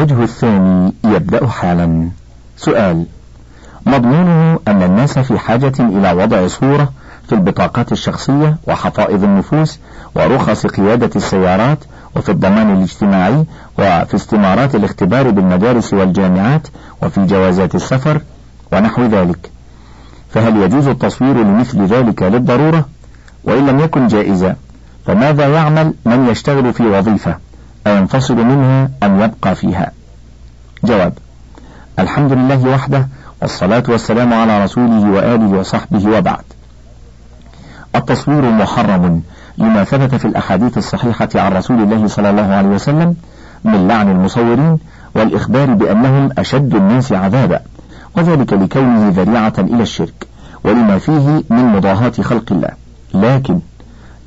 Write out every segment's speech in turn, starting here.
الوجه الثاني يبدأ حالا. سؤال مضمونه أن الناس في حاجة إلى وضع صورة في البطاقات الشخصية وحفائظ النفوس ورخص قيادة السيارات وفي الضمان الاجتماعي وفي استمارات الاختبار بالمدارس والجامعات وفي جوازات السفر ونحو ذلك. فهل يجوز التصوير لمثل ذلك للضرورة؟ وإن لم يكن جائزا فماذا يعمل من يشتغل في وظيفة؟ أينفصل منها أم يبقى فيها؟ جواب الحمد لله وحده والصلاة والسلام على رسوله وآله وصحبه وبعد. التصوير محرم لما ثبت في الأحاديث الصحيحة عن رسول الله صلى الله عليه وسلم من لعن المصورين والإخبار بأنهم أشد الناس عذابا وذلك لكونه ذريعة إلى الشرك ولما فيه من مضاهاة خلق الله. لكن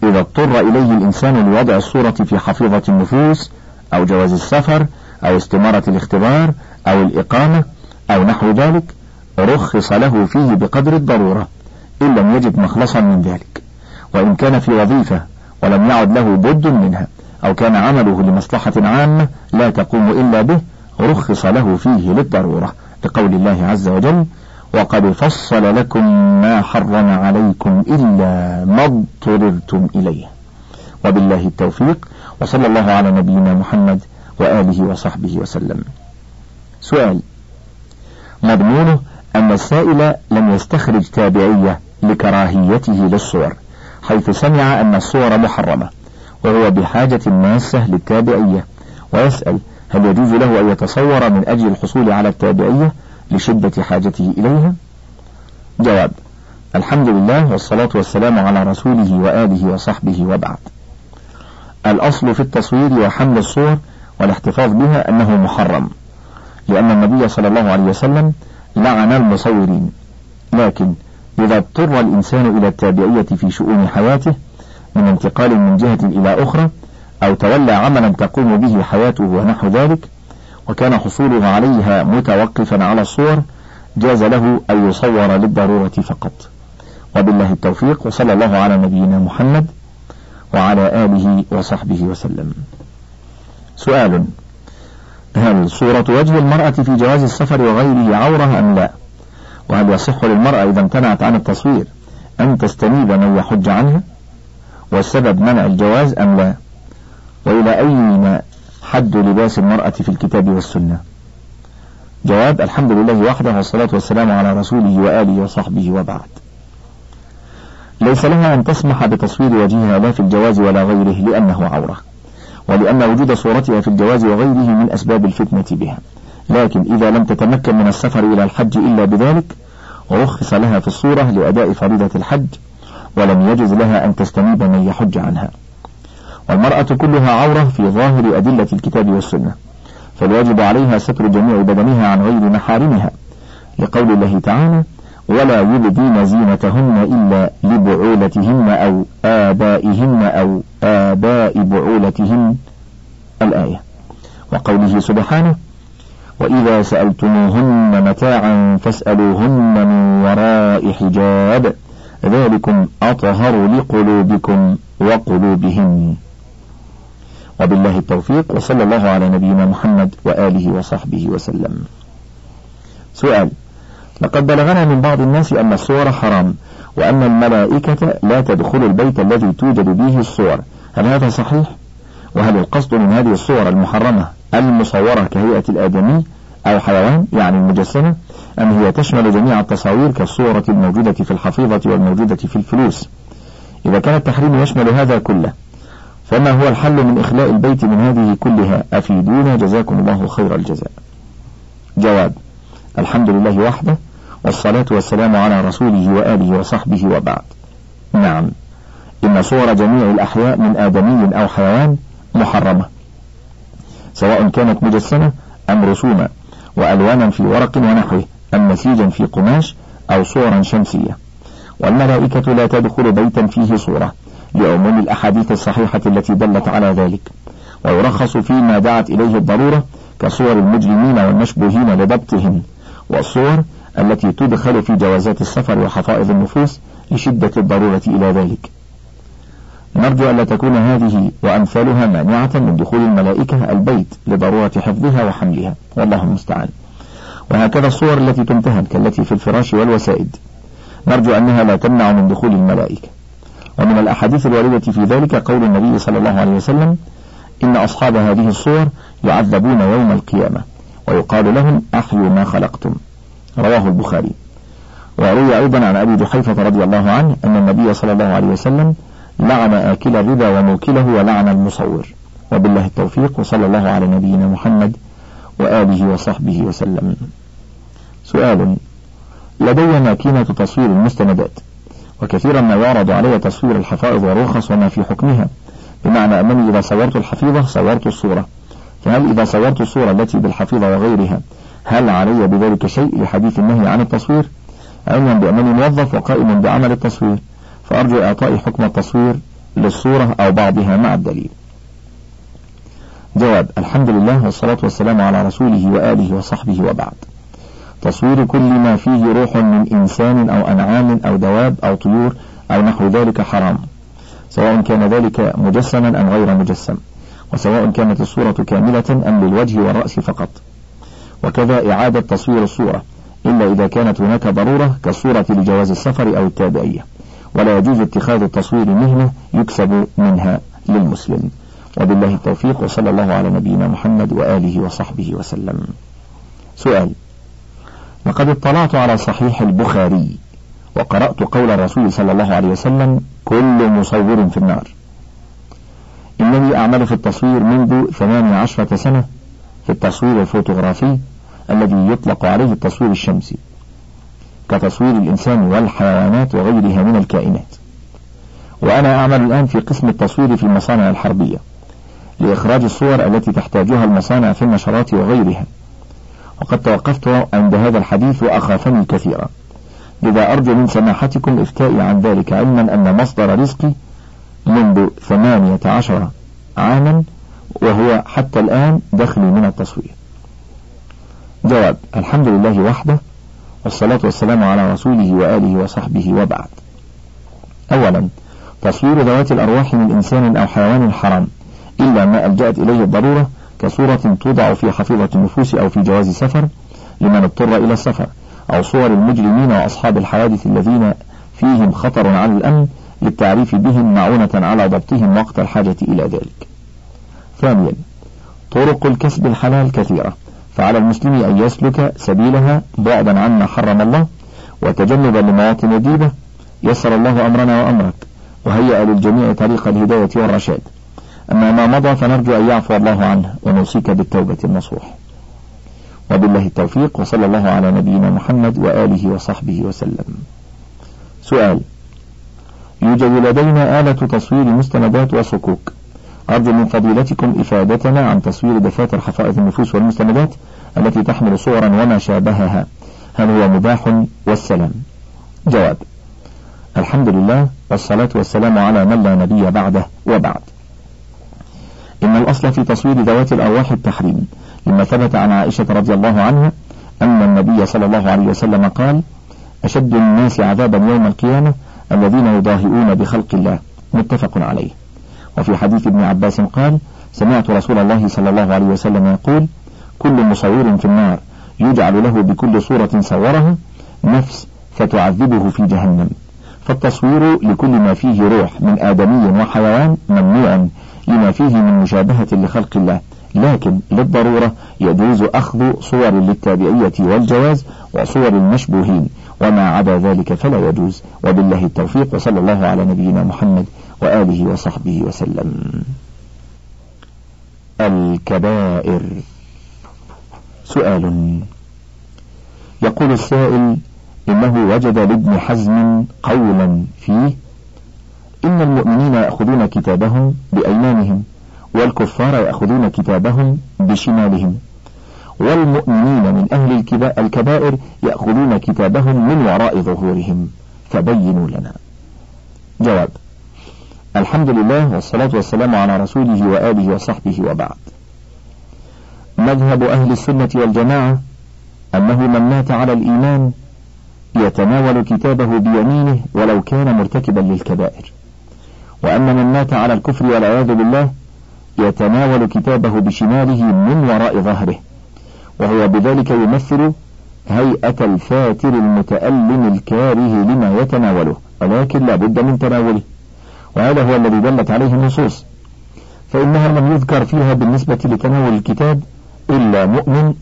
إذا اضطر إليه الإنسان لوضع الصورة في حفيظة النفوس أو جواز السفر أو استمارة الاختبار أو الإقامة أو نحو ذلك رخص له فيه بقدر الضرورة إن لم يجد مخلصا من ذلك. وإن كان في وظيفة ولم يعد له بد منها أو كان عمله لمصلحة عامة لا تقوم إلا به رخص له فيه للضرورة لقول الله عز وجل وقد فصل لكم ما حرم عليكم إلا ما اضطررتم إليه. وبالله التوفيق وصلى الله على نبينا محمد وآله وصحبه وسلم. سؤال مضمونه أن السائل لم يستخرج تابعية لكراهيته للصور حيث سمع أن الصور محرمة وهو بحاجة ماسة للتابعية ويسأل هل يجوز له أن يتصور من أجل الحصول على التابعية؟ لشدة حاجته إليها؟ جواب الحمد لله والصلاة والسلام على رسوله وآله وصحبه وبعد. الأصل في التصوير وحمل الصور والاحتفاظ بها أنه محرم لأن النبي صلى الله عليه وسلم لعن المصورين. لكن إذا اضطر الإنسان إلى التابعية في شؤون حياته من انتقال من جهة إلى أخرى أو تولى عملا تقوم به حياته ونحو ذلك وكان حصوله عليها متوقفا على الصور جاز له أن يصور للضرورة فقط. وبالله التوفيق وصلى الله على نبينا محمد وعلى آله وصحبه وسلم. سؤال هل صورة وجه المرأة في جواز السفر وغيره عورة أم لا؟ وهل يصح للمرأة إذا امتنعت عن التصوير أن تستنيب من يحج عنها؟ والسبب منع الجواز أم لا؟ وإلى أين حد لباس المرأة في الكتاب والسنة. جواب الحمد لله وحده والصلاة والسلام على رسوله وآله وصحبه وبعد. ليس لها أن تسمح بتصوير وجهها لا في الجواز ولا غيره لأنه عورة. ولأن وجود صورتها في الجواز وغيره من أسباب الفتنة بها. لكن إذا لم تتمكن من السفر إلى الحج إلا بذلك رخص لها في الصورة لأداء فريضة الحج ولم يجز لها أن تستنيب من يحج عنها. والمرأة كلها عورة في ظاهر أدلة الكتاب والسنة فالواجب عليها ستر جميع بدنها عن غير محارمها لقول الله تعالى ولا يبدين زينتهن إلا لبعولتهن أو آبائهن أو آباء بعولتهن الآية. وقوله سبحانه وإذا سألتموهن متاعا فاسألوهن من وراء حجاب ذلكم أطهر لقلوبكم وقلوبهن. وبالله التوفيق وصلى الله على نبينا محمد وآله وصحبه وسلم. سؤال لقد بلغنا من بعض الناس أن الصور حرام وأن الملائكة لا تدخل البيت الذي توجد به الصور. هل هذا صحيح؟ وهل القصد من هذه الصور المحرمة المصورة كهيئة الآدمي أو حيوان يعني المجسمة أم هي تشمل جميع التصاوير كالصورة الموجودة في الحفيظة والموجودة في الفلوس؟ إذا كان التحريم يشمل هذا كله فما هو الحل من إخلاء البيت من هذه كلها؟ أفيدونا؟ جزاكم الله خير الجزاء. جواب الحمد لله وحده والصلاة والسلام على رسوله وآله وصحبه وبعد. نعم. إن صور جميع الأحياء من آدمي أو حيوان محرمة. سواء كانت مجسمة أم رسوما وألوانا في ورق ونحوه أم نسيجا في قماش أو صورا شمسية. والملائكة لا تدخل بيتا فيه صورة. لعموم الأحاديث الصحيحة التي دلت على ذلك. ويرخص فيما دعت إليه الضرورة كصور المجرمين والمشبوهين لضبطهم والصور التي تدخل في جوازات السفر وحفائظ النفوس لشدة الضرورة إلى ذلك. نرجو ألا تكون هذه وأمثالها مانعة من دخول الملائكة البيت لضرورة حفظها وحملها. والله المستعان. وهكذا الصور التي تمتهن كالتي في الفراش والوسائد. نرجو أنها لا تمنع من دخول الملائكة. ومن الأحاديث الواردة في ذلك قول النبي صلى الله عليه وسلم إن أصحاب هذه الصور يعذبون يوم القيامة ويقال لهم أحيوا ما خلقتم. رواه البخاري. وروي أيضا عن أبي جحيفة رضي الله عنه أن النبي صلى الله عليه وسلم لعن آكل الربا وموكله ولعن المصور. وبالله التوفيق وصلى الله على نبينا محمد وآله وصحبه وسلم. سؤال لدي ماكينة تصوير المستندات. وكثيرا ما يعرض علي تصوير الحفائظ والرخص وما في حكمها. بمعنى أنني إذا صورت الحفيظة صورت الصورة. فهل إذا صورت الصورة التي بالحفيظة وغيرها هل علي بذلك شيء لحديث النهي عن التصوير؟ علما بأنني موظف وقائم بعمل التصوير فأرجو إعطاء حكم التصوير للصورة أو بعضها مع الدليل. جواب الحمد لله والصلاة والسلام على رسوله وآله وصحبه وبعد. تصوير كل ما فيه روح من إنسان أو أنعام أو دواب أو طيور أو نحو ذلك حرام. سواء كان ذلك مجسما أم غير مجسم. وسواء كانت الصورة كاملة أم للوجه والرأس فقط. وكذا إعادة تصوير الصورة. إلا إذا كانت هناك ضرورة كالصورة لجواز السفر أو التابعية. ولا يجوز اتخاذ التصوير مهنة يكسب منها للمسلم. وبالله التوفيق وصلى الله على نبينا محمد وآله وصحبه وسلم. سؤال لقد اطلعت على صحيح البخاري وقرأت قول الرسول صلى الله عليه وسلم كل مصور في النار. إنني أعمل في التصوير منذ ثمان عشرة سنة في التصوير الفوتوغرافي الذي يطلق عليه التصوير الشمسي كتصوير الإنسان والحيوانات وغيرها من الكائنات. وأنا أعمل الآن في قسم التصوير في المصانع الحربية لإخراج الصور التي تحتاجها المصانع في النشرات وغيرها. وقد توقفت عند هذا الحديث وأخافني كثيرا. لذا أرجو من سماحتكم إفتائي عن ذلك علما أن مصدر رزقي منذ ثمانية عشر عاما وهو حتى الآن دخلي من التصوير. جواب الحمد لله وحده والصلاة والسلام على رسوله وآله وصحبه وبعد. أولا تصوير ذوات الأرواح من إنسان أو حيوان حرام إلا ما ألجأت إليه الضرورة كصورة توضع في حفيظة النفوس أو في جواز سفر لمن اضطر إلى السفر أو صور المجرمين وأصحاب الحوادث الذين فيهم خطر على الأمن للتعريف بهم معونة على ضبطهم وقت الحاجة إلى ذلك. ثانيا طرق الكسب الحلال كثيرة فعلى المسلم أن يسلك سبيلها بعدا عما حرم الله وتجنبا لمواطن الديبة يسر الله أمرنا وأمرك وهيأ للجميع طريق الهداية والرشاد أما ما مضى فنرجو أن يعفو الله عنه ونوصيك بالتوبة النصوح. وبالله التوفيق وصلى الله على نبينا محمد وآله وصحبه وسلم. سؤال يوجد لدينا آلة تصوير مستندات وصكوك. أرجو من فضيلتكم إفادتنا عن تصوير دفاتر حفائظ النفوس والمستندات التي تحمل صورا وما شابهها. هل هو مباح؟ والسلام. جواب الحمد لله والصلاة والسلام على من لا نبي بعده وبعد. إن الأصل في تصوير ذوات الأرواح التحريم لما ثبت عن عائشة رضي الله عنها أن النبي صلى الله عليه وسلم قال أشد الناس عذابا يوم القيامة الذين يضاهئون بخلق الله. متفق عليه. وفي حديث ابن عباس قال سمعت رسول الله صلى الله عليه وسلم يقول كل مصور في النار يجعل له بكل صورة صورها نفس فتعذبه في جهنم. فالتصوير لكل ما فيه روح من آدمي وحيوان ممنوع لما فيه من مشابهة لخلق الله. لكن للضرورة يجوز أخذ صور للتابعية والجواز وصور المشبوهين وما عدا ذلك فلا يجوز. وبالله التوفيق وصلى الله على نبينا محمد وآله وصحبه وسلم. الكبائر. سؤال. يقول السائل إنه وجد لابن حزم قولا فيه إن المؤمنين يأخذون كتابهم بأيمانهم والكفار يأخذون كتابهم بشمالهم والمؤمنين من أهل الكبائر يأخذون كتابهم من وراء ظهورهم فبينوا لنا. جواب الحمد لله والصلاة والسلام على رسوله وآله وصحبه وبعد. مذهب أهل السنة والجماعة أنه من مات على الإيمان يتناول كتابه بيمينه ولو كان مرتكبا للكبائر. وأن من مات على الكفر والعياذ بالله يتناول كتابه بشماله من وراء ظهره وهو بذلك يمثل هيئة الفاتر المتألم الكاره لما يتناوله ولكن لا بد من تناوله. وهذا هو الذي دلت عليه النصوص. فإنها لم يذكر فيها بالنسبة لتناول الكتاب إلا مؤمن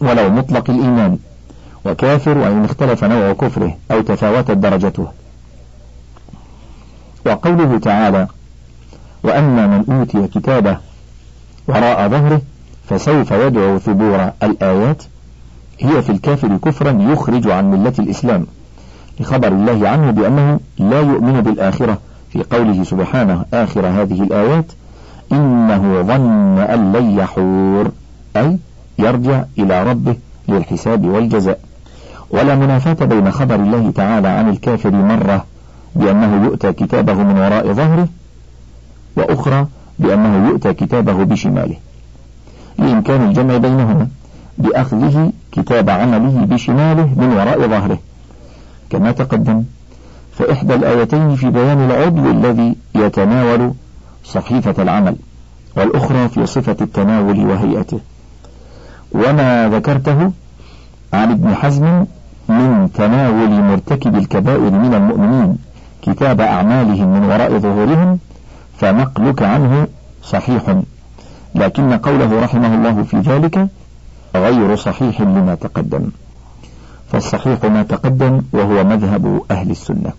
ولو مطلق الإيمان. وكافر وإن اختلف نوع كفره أو تفاوتت درجته. وقوله تعالى وأما من أوتي كتابه وراء ظهره فسوف يدعو ثبورا الآيات هي في الكافر كفرا يخرج عن ملة الإسلام لخبر الله عنه بأنه لا يؤمن بالآخرة في قوله سبحانه آخر هذه الآيات إنه ظن أن لن يحور أي يرجع إلى ربه للحساب والجزاء. ولا منافاة بين خبر الله تعالى عن الكافر مرة بأنه يؤتى كتابه من وراء ظهره وأخرى بأنه يؤتى كتابه بشماله. لإمكان الجمع بينهما بأخذه كتاب عمله بشماله من وراء ظهره. كما تقدم فإحدى الآيتين في بيان العضو الذي يتناول صحيفة العمل والأخرى في صفة التناول وهيئته. وما ذكرته عن ابن حزم من تناول مرتكب الكبائر من المؤمنين كتاب أعمالهم من وراء ظهورهم فنقلك عنه صحيح. لكن قوله رحمه الله في ذلك غير صحيح لما تقدم. فالصحيح ما تقدم وهو مذهب أهل السنة.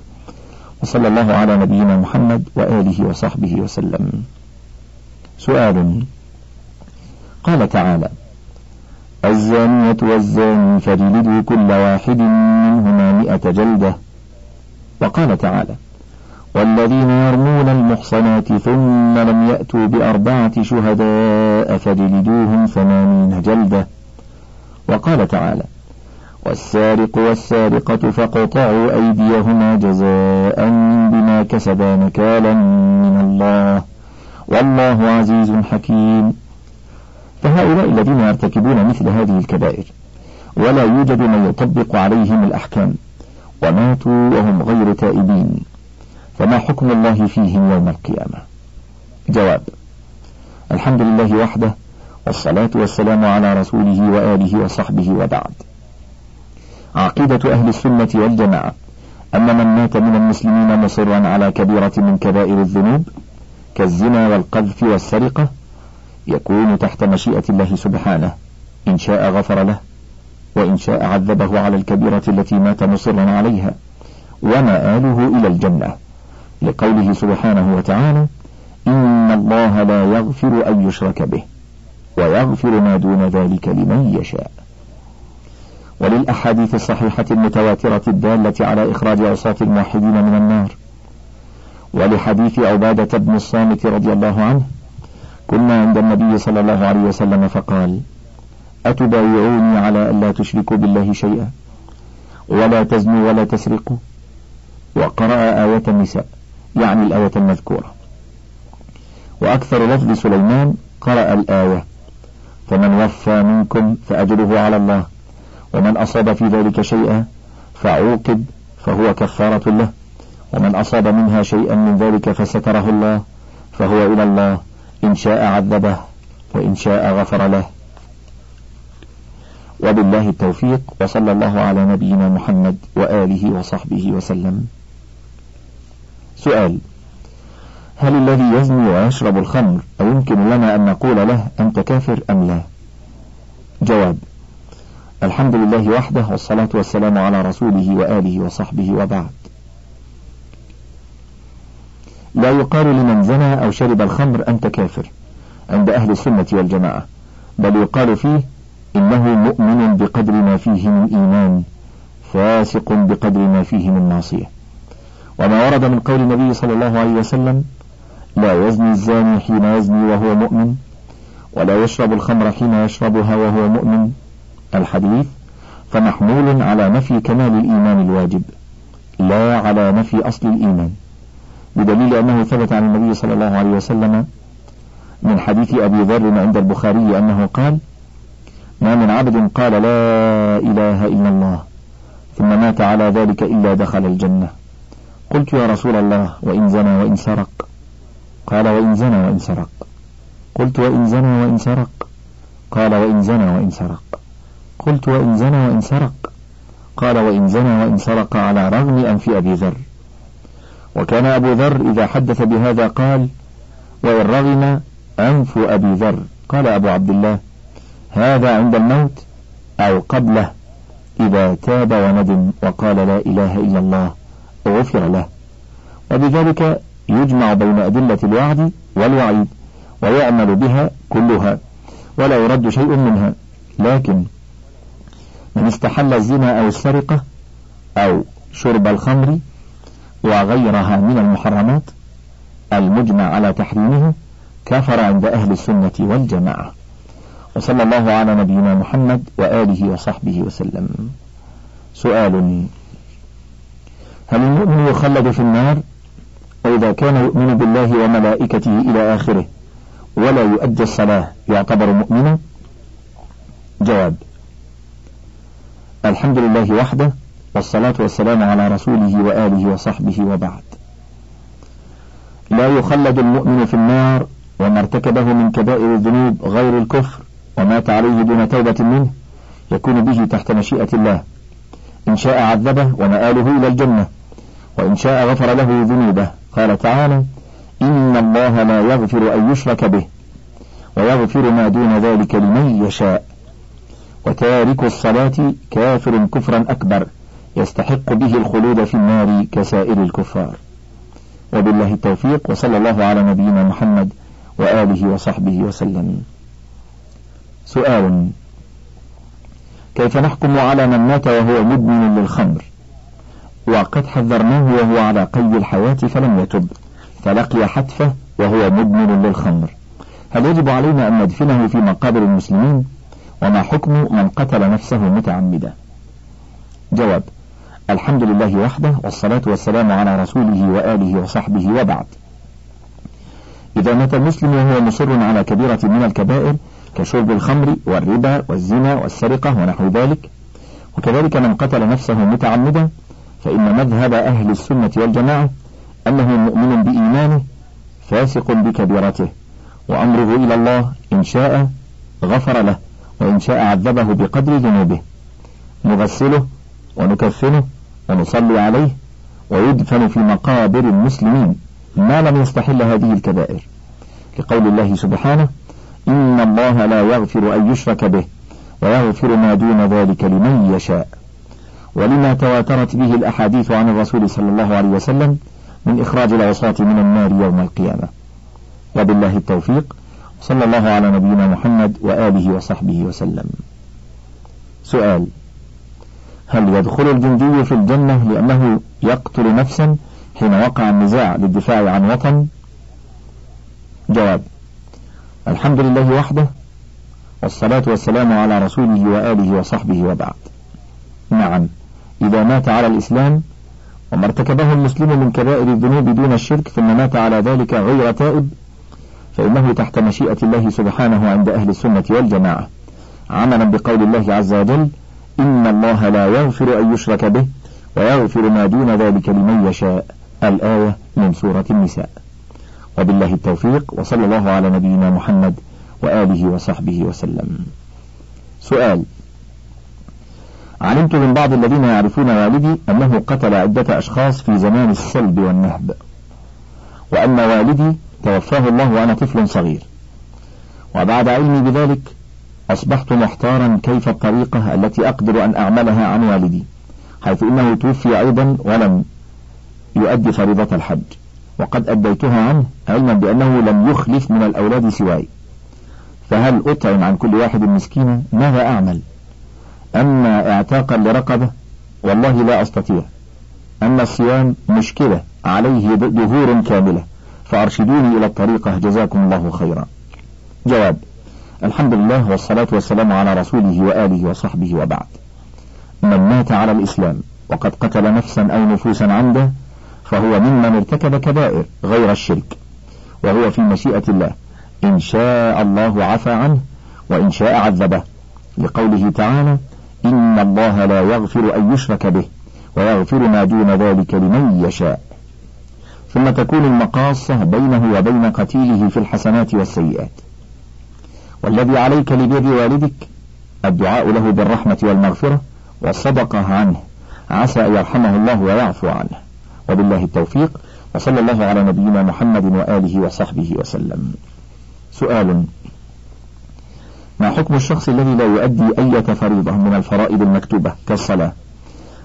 وصلى الله على نبينا محمد وآله وصحبه وسلم. سؤال. قال تعالى الزانية والزاني فجلدوا كل واحد منهما مئة جلدة. وقال تعالى والذين يرمون المحصنات ثم لم يأتوا بأربعة شهداء فجلدوهم ثمانين جلدة. وقال تعالى والسارق والسارقة فاقطعوا أيديهما جزاء بما كسبا نكالا من الله. والله عزيز حكيم. فهؤلاء الذين يرتكبون مثل هذه الكبائر ولا يوجد من يطبق عليهم الأحكام وماتوا وهم غير تائبين. فما حكم الله فيهم يوم القيامة؟ جواب الحمد لله وحده والصلاة والسلام على رسوله وآله وصحبه وبعد. عقيدة أهل السنة والجماعة أن من مات من المسلمين مصرا على كبيرة من كبائر الذنوب كالزنا والقذف والسرقة يكون تحت مشيئة الله سبحانه. إن شاء غفر له وإن شاء عذبه على الكبيرة التي مات مصرا عليها. ومآله إلى الجنة. لقوله سبحانه وتعالى إن الله لا يغفر أن يشرك به ويغفر ما دون ذلك لمن يشاء. وللأحاديث الصحيحة المتواترة الدالة على إخراج عصاة الموحدين من النار. ولحديث عبادة بن الصامت رضي الله عنه كنا عند النبي صلى الله عليه وسلم فقال أتبايعوني على ألا تشركوا بالله شيئا ولا تزنوا ولا تسرقوا وقرأ آية النساء يعني الآية المذكورة. وأكثر لفظ سليمان قرأ الآية فمن وفى منكم فأجره على الله ومن أصاب في ذلك شيئا فعوقب فهو كفارة له ومن أصاب منها شيئا من ذلك فستره الله فهو إلى الله. إن شاء عذبه وإن شاء غفر له. وبالله التوفيق وصلى الله على نبينا محمد وآله وصحبه وسلم. سؤال هل الذي يزني ويشرب الخمر أيمكن لنا أن نقول له أنت كافر أم لا؟ جواب الحمد لله وحده والصلاة والسلام على رسوله وآله وصحبه وبعد. لا يقال لمن زنى أو شرب الخمر أنت كافر عند أهل السنة والجماعة بل يقال فيه إنه مؤمن بقدر ما فيه من إيمان فاسق بقدر ما فيه من معصية. وما ورد من قول النبي صلى الله عليه وسلم لا يزني الزاني حين يزني وهو مؤمن ولا يشرب الخمر حين يشربها وهو مؤمن. الحديث فمحمول على نفي كمال الإيمان الواجب لا على نفي أصل الإيمان. بدليل أنه ثبت عن النبي صلى الله عليه وسلم من حديث أبي ذر عند البخاري أنه قال ما من عبد قال لا إله إلا الله ثم مات على ذلك إلا دخل الجنة. قلت يا رسول الله وإن زنى وإن سرق. قال وإن زنى وإن سرق. قلت وإن زنى وإن سرق. قال وإن زنى وإن سرق. قلت وإن زنى وإن سرق. قال وإن زنى وإن سرق على رغم أنف أبي ذر. وكان أبو ذر إذا حدث بهذا قال وإن رغم أنف أبي ذر. قال أبو عبد الله هذا عند الموت أو قبله إذا تاب وندم وقال لا إله إلا الله غفر له. وبذلك يجمع بين أدلة الوعد والوعيد ويعمل بها كلها ولا يرد شيء منها. لكن من استحل الزنا أو السرقة أو شرب الخمر وغيرها من المحرمات المجمع على تحريمه كفر عند أهل السنة والجماعة. وصلى الله على نبينا محمد وآله وصحبه وسلم. سؤال. هل المؤمن يخلد في النار؟ وإذا كان يؤمن بالله وملائكته إلى آخره ولا يؤدي الصلاة يعتبر مؤمنا؟ جواب. الحمد لله وحده والصلاة والسلام على رسوله وآله وصحبه وبعد. لا يخلد المؤمن في النار وما ارتكبه من كبائر الذنوب غير الكفر ومات عليه دون توبة منه يكون به تحت مشيئة الله. إن شاء عذبه ومآله إلى الجنة وإن شاء غفر له ذنوبه. قال تعالى إن الله لا يغفر أن يشرك به ويغفر ما دون ذلك لمن يشاء. وتارك الصلاة كافر كفرا أكبر. يستحق به الخلود في النار كسائر الكفار. وبالله التوفيق وصلى الله على نبينا محمد وآله وصحبه وسلم. سؤال كيف نحكم على من مات وهو مدمن للخمر؟ وقد حذرناه وهو على قيد الحياة فلم يتب فلقي حتفه وهو مدمن للخمر. هل يجب علينا أن ندفنه في مقابر المسلمين؟ وما حكم من قتل نفسه متعمدا؟ جواب الحمد لله وحده والصلاة والسلام على رسوله وآله وصحبه وبعد. إذا مات المسلم وهو مصر على كبيرة من الكبائر كشرب الخمر والربا والزنا والسرقة ونحو ذلك وكذلك من قتل نفسه متعمدا فإن مذهب أهل السنة والجماعة أنه مؤمن بإيمانه فاسق بكبيرته وأمره إلى الله إن شاء غفر له وإن شاء عذبه بقدر ذنوبه. نغسله ونكفنه ونصلي عليه ويدفن في مقابر المسلمين. ما لم يستحل هذه الكبائر. لقول الله سبحانه إن الله لا يغفر أن يشرك به ويغفر ما دون ذلك لمن يشاء. ولما تواترت به الأحاديث عن الرسول صلى الله عليه وسلم من إخراج العصاة من النار يوم القيامة. وبالله التوفيق. صلى الله على نبينا محمد وآله وصحبه وسلم. سؤال هل يدخل الجندي في الجنة لأنه يقتل نفسا حين وقع النزاع للدفاع عن وطن؟ جواب الحمد لله وحده والصلاة والسلام على رسوله وآله وصحبه وبعد. نعم إذا مات على الإسلام وما ارتكبه المسلم من كبائر الذنوب دون الشرك ثم مات على ذلك غير تائب فإنه تحت مشيئة الله سبحانه عند أهل السنة والجماعة. عملا بقول الله عز وجل إن الله لا يغفر أن يشرك به ويغفر ما دون ذلك لمن يشاء. الآية من سورة النساء. وبالله التوفيق وصلى الله على نبينا محمد وآله وصحبه وسلم. سؤال علمت من بعض الذين يعرفون والدي أنه قتل عدة أشخاص في زمان السلب والنهب وأن والدي توفاه الله وأنا طفل صغير. وبعد علمي بذلك أصبحت محتارا كيف الطريقة التي أقدر أن أعملها عن والدي حيث إنه توفي أيضا ولم يؤدي فريضة الحج وقد أديتها عنه علما بأنه لم يخلف من الأولاد سواي. فهل أطعم عن كل واحد مسكينا ماذا أعمل؟ أما اعتاقا لرقبة والله لا أستطيع. أما الصيام مشكلة عليه دهور كاملة فأرشدوني إلى الطريقة جزاكم الله خيرا. جواب الحمد لله والصلاة والسلام على رسوله وآله وصحبه وبعد. من مات على الإسلام وقد قتل نفسا أو نفوسا عنده فهو ممن ارتكب كبائر غير الشرك. وهو في مشيئة الله. إن شاء الله عفى عنه وإن شاء عذبه. لقوله تعالى إن الله لا يغفر أن يشرك به ويغفر ما دون ذلك لمن يشاء. ثم تكون المقاصة بينه وبين قتيله في الحسنات والسيئات. والذي عليك لبر والدك الدعاء له بالرحمة والمغفرة والصدقة عنه. عسى أن يرحمه الله ويعفو عنه. وبالله التوفيق وصلى الله على نبينا محمد وآله وصحبه وسلم. سؤال ما حكم الشخص الذي لا يؤدي أي فريضة من الفرائض المكتوبة كالصلاة؟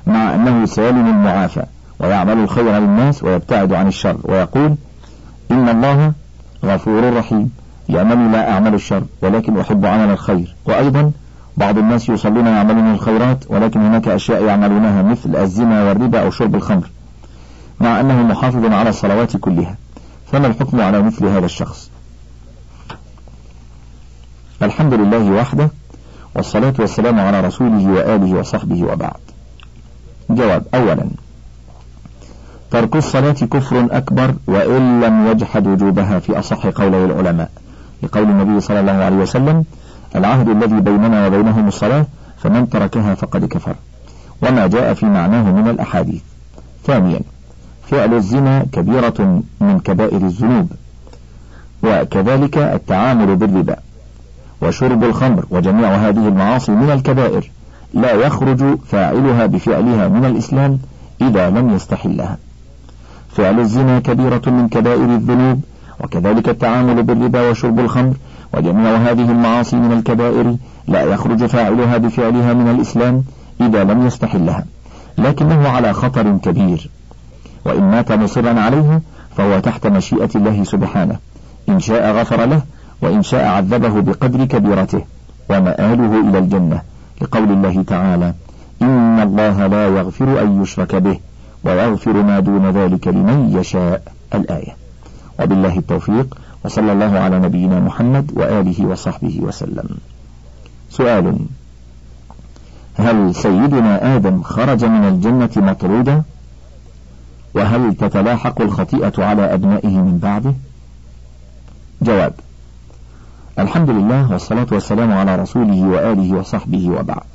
مع أنه سالم معافى ويعمل الخير للناس ويبتعد عن الشر ويقول إن الله غفور رحيم. لأنني لا أعمل الشر ولكن أحب عمل الخير. وأيضا بعض الناس يصلون ويعملون الخيرات ولكن هناك أشياء يعملونها مثل الزنا والربا أو شرب الخمر مع أنه محافظ على الصلوات كلها. فما الحكم على مثل هذا الشخص؟ الحمد لله وحده والصلاة والسلام على رسوله وآله وصحبه وبعد. جواب أولا ترك الصلاة كفر أكبر وإن لم يجحد وجوبها في أصح قولي العلماء. لقول النبي صلى الله عليه وسلم العهد الذي بيننا وبينهم الصلاة فمن تركها فقد كفر. وما جاء في معناه من الأحاديث. ثانيا فعل الزنا كبيرة من كبائر الذنوب وكذلك التعامل بالربا وشرب الخمر وجميع هذه المعاصي من الكبائر لا يخرج فاعلها بفعلها من الإسلام إذا لم يستحلها. فعل الزنا كبيرة من كبائر الذنوب وكذلك التعامل بالربا وشرب الخمر وجميع هذه المعاصي من الكبائر لا يخرج فاعلها بفعلها من الإسلام إذا لم يستحلها لكنه على خطر كبير. وإن مات مصرا عليها فهو تحت مشيئة الله سبحانه إن شاء غفر له وإن شاء عذبه بقدر كبيرته ومآله إلى الجنة. لقول الله تعالى إن الله لا يغفر أن يشرك به ويغفر ما دون ذلك لمن يشاء. الآية. وبالله التوفيق وصلى الله على نبينا محمد وآله وصحبه وسلم. سؤال هل سيدنا آدم خرج من الجنة مطرودا؟ وهل تتلاحق الخطيئة على أبنائه من بعده؟ جواب الحمد لله والصلاة والسلام على رسوله وآله وصحبه وبعد.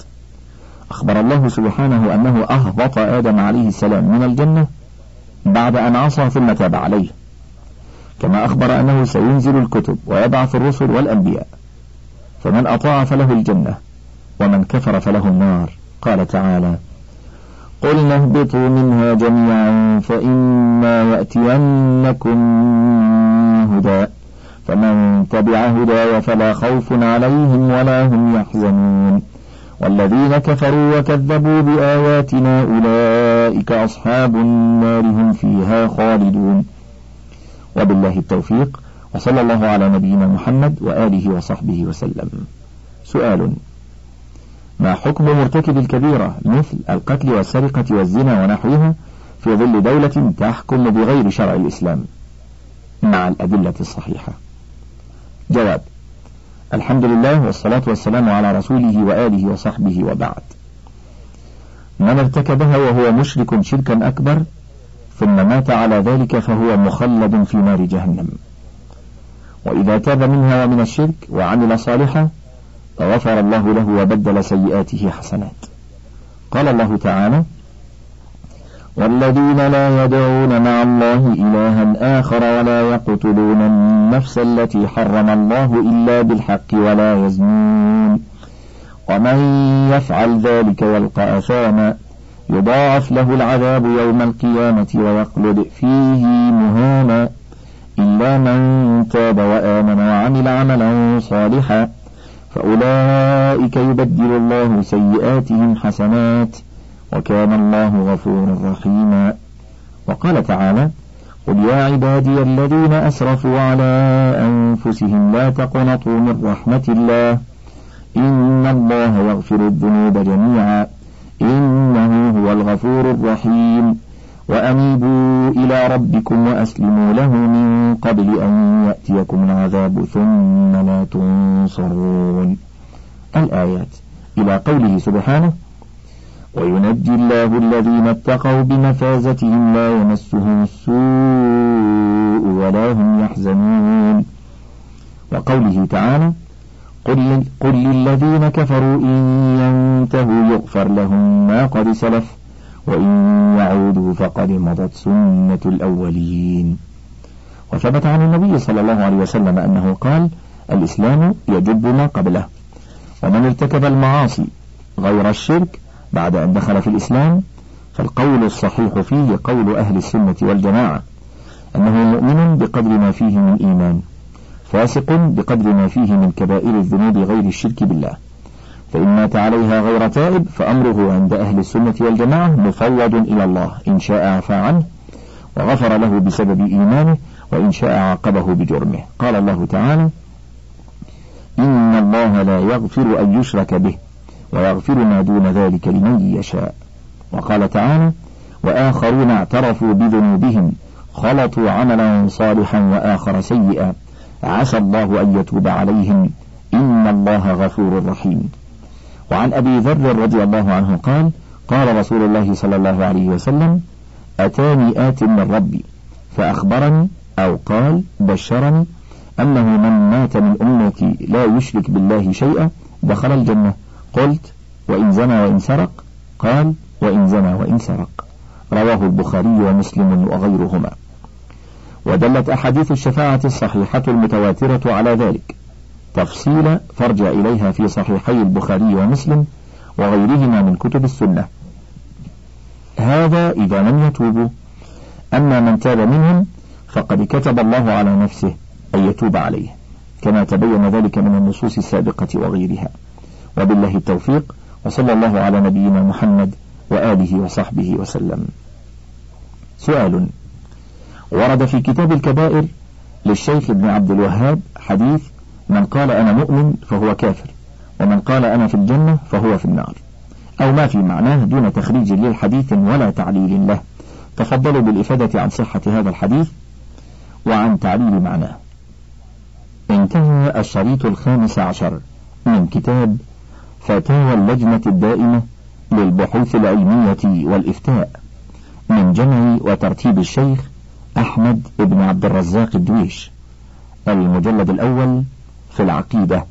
أخبر الله سبحانه أنه أهبط آدم عليه السلام من الجنة بعد أن عصى ثم تاب عليه. كما أخبر أنه سينزل الكتب ويبعث الرسل والأنبياء. فمن أطاع فله الجنة ومن كفر فله النار. قال تعالى قلنا اهبطوا منها جميعا فإما يأتينكم هدى فمن تبع هداي فلا خوف عليهم ولا هم يحزنون. والذين كفروا وكذبوا بآياتنا أولئك أصحاب النار هم فيها خالدون. وبالله التوفيق وصلى الله على نبينا محمد وآله وصحبه وسلم. سؤال ما حكم مرتكب الكبيرة مثل القتل والسرقة والزنا ونحوها في ظل دولة تحكم بغير شرع الإسلام؟ مع الأدلة الصحيحة. جواب الحمد لله والصلاة والسلام على رسوله وآله وصحبه وبعد. من ارتكبها وهو مشرك شركا أكبر ثم مات على ذلك فهو مخلد في نار جهنم. وإذا تاب منها ومن الشرك وعمل صالحا فغفر الله له وبدل سيئاته حسنات. قال الله تعالى والذين لا يدعون مع الله إلها آخر ولا يقتلون النفس التي حرم الله إلا بالحق ولا يزنون. ومن يفعل ذلك يلقى أثاما يضاعف له العذاب يوم القيامة ويخلد فيه مهانا إلا من تاب وآمن وعمل عملا صالحا فأولئك يبدل الله سيئاتهم حسنات وكان الله غفورا رحيما. وقال تعالى قل يا عبادي الذين أسرفوا على أنفسهم لا تقنطوا من رحمة الله. إن الله يغفر الذنوب جميعا. إنه هو الغفور الرحيم. وأنيبوا إلى ربكم وأسلموا له من قبل أن يأتيكم العذاب ثم لا تنصرون. الآيات. إلى قوله سبحانه وينجي الله الذين اتقوا بمفازتهم لا يمسهم السوء ولا هم يحزنون. وقوله تعالى قل, قل للذين كفروا إن ينتهوا يغفر لهم ما قد سلف وإن يعودوا فقد مضت سنة الأولين. وثبت عن النبي صلى الله عليه وسلم أنه قال الإسلام يجب ما قبله ومن ارتكب المعاصي غير الشرك بعد أن دخل في الإسلام فالقول الصحيح فيه قول أهل السنة والجماعة أنه مؤمن بقدر ما فيه من إيمان. فاسق بقدر ما فيه من كبائر الذنوب غير الشرك بالله. فإن مات عليها غير تائب فأمره عند أهل السنة والجماعة مفوض إلى الله إن شاء عفى عنه وغفر له بسبب إيمانه وإن شاء عاقبه بجرمه. قال الله تعالى إن الله لا يغفر أن يشرك به ويغفر ما دون ذلك لمن يشاء. وقال تعالى وآخرون اعترفوا بذنوبهم خلطوا عملا صالحا وآخر سيئا. عسى الله أن يتوب عليهم. إن الله غفور رحيم. وعن أبي ذر رضي الله عنه قال قال رسول الله صلى الله عليه وسلم أتاني آت من ربي فأخبرني أو قال بشرني أنه من مات من أمتي لا يشرك بالله شيئا دخل الجنة. قلت وإن زنى وإن سرق؟ قال وإن زنى وإن سرق. رواه البخاري ومسلم وغيرهما. ودلت أحاديث الشفاعة الصحيحة المتواترة على ذلك. تفصيل فارجع إليها في صحيحي البخاري ومسلم وغيرهما من كتب السنة. هذا إذا لم يتوبوا. أما من تاب منهم فقد كتب الله على نفسه أن يتوب عليه كما تبين ذلك من النصوص السابقة وغيرها. وبالله التوفيق وصلى الله على نبينا محمد وآله وصحبه وسلم. سؤال ورد في كتاب الكبائر للشيخ ابن عبد الوهاب حديث من قال أنا مؤمن فهو كافر ومن قال أنا في الجنة فهو في النار. أو ما في معناه دون تخريج للحديث ولا تعليل له. تفضلوا بالإفادة عن صحة هذا الحديث وعن تعليل معناه. انتهى الشريط الخامس عشر من كتاب فتاوى اللجنة الدائمة للبحوث العلمية والإفتاء من جمع وترتيب الشيخ أحمد بن عبد الرزاق الدويش المجلد الأول في العقيدة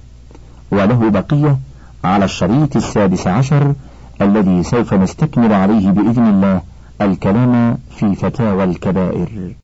وله بقية على الشريط السادس عشر الذي سوف نستكمل عليه بإذن الله الكلام في فتاوى الكبائر.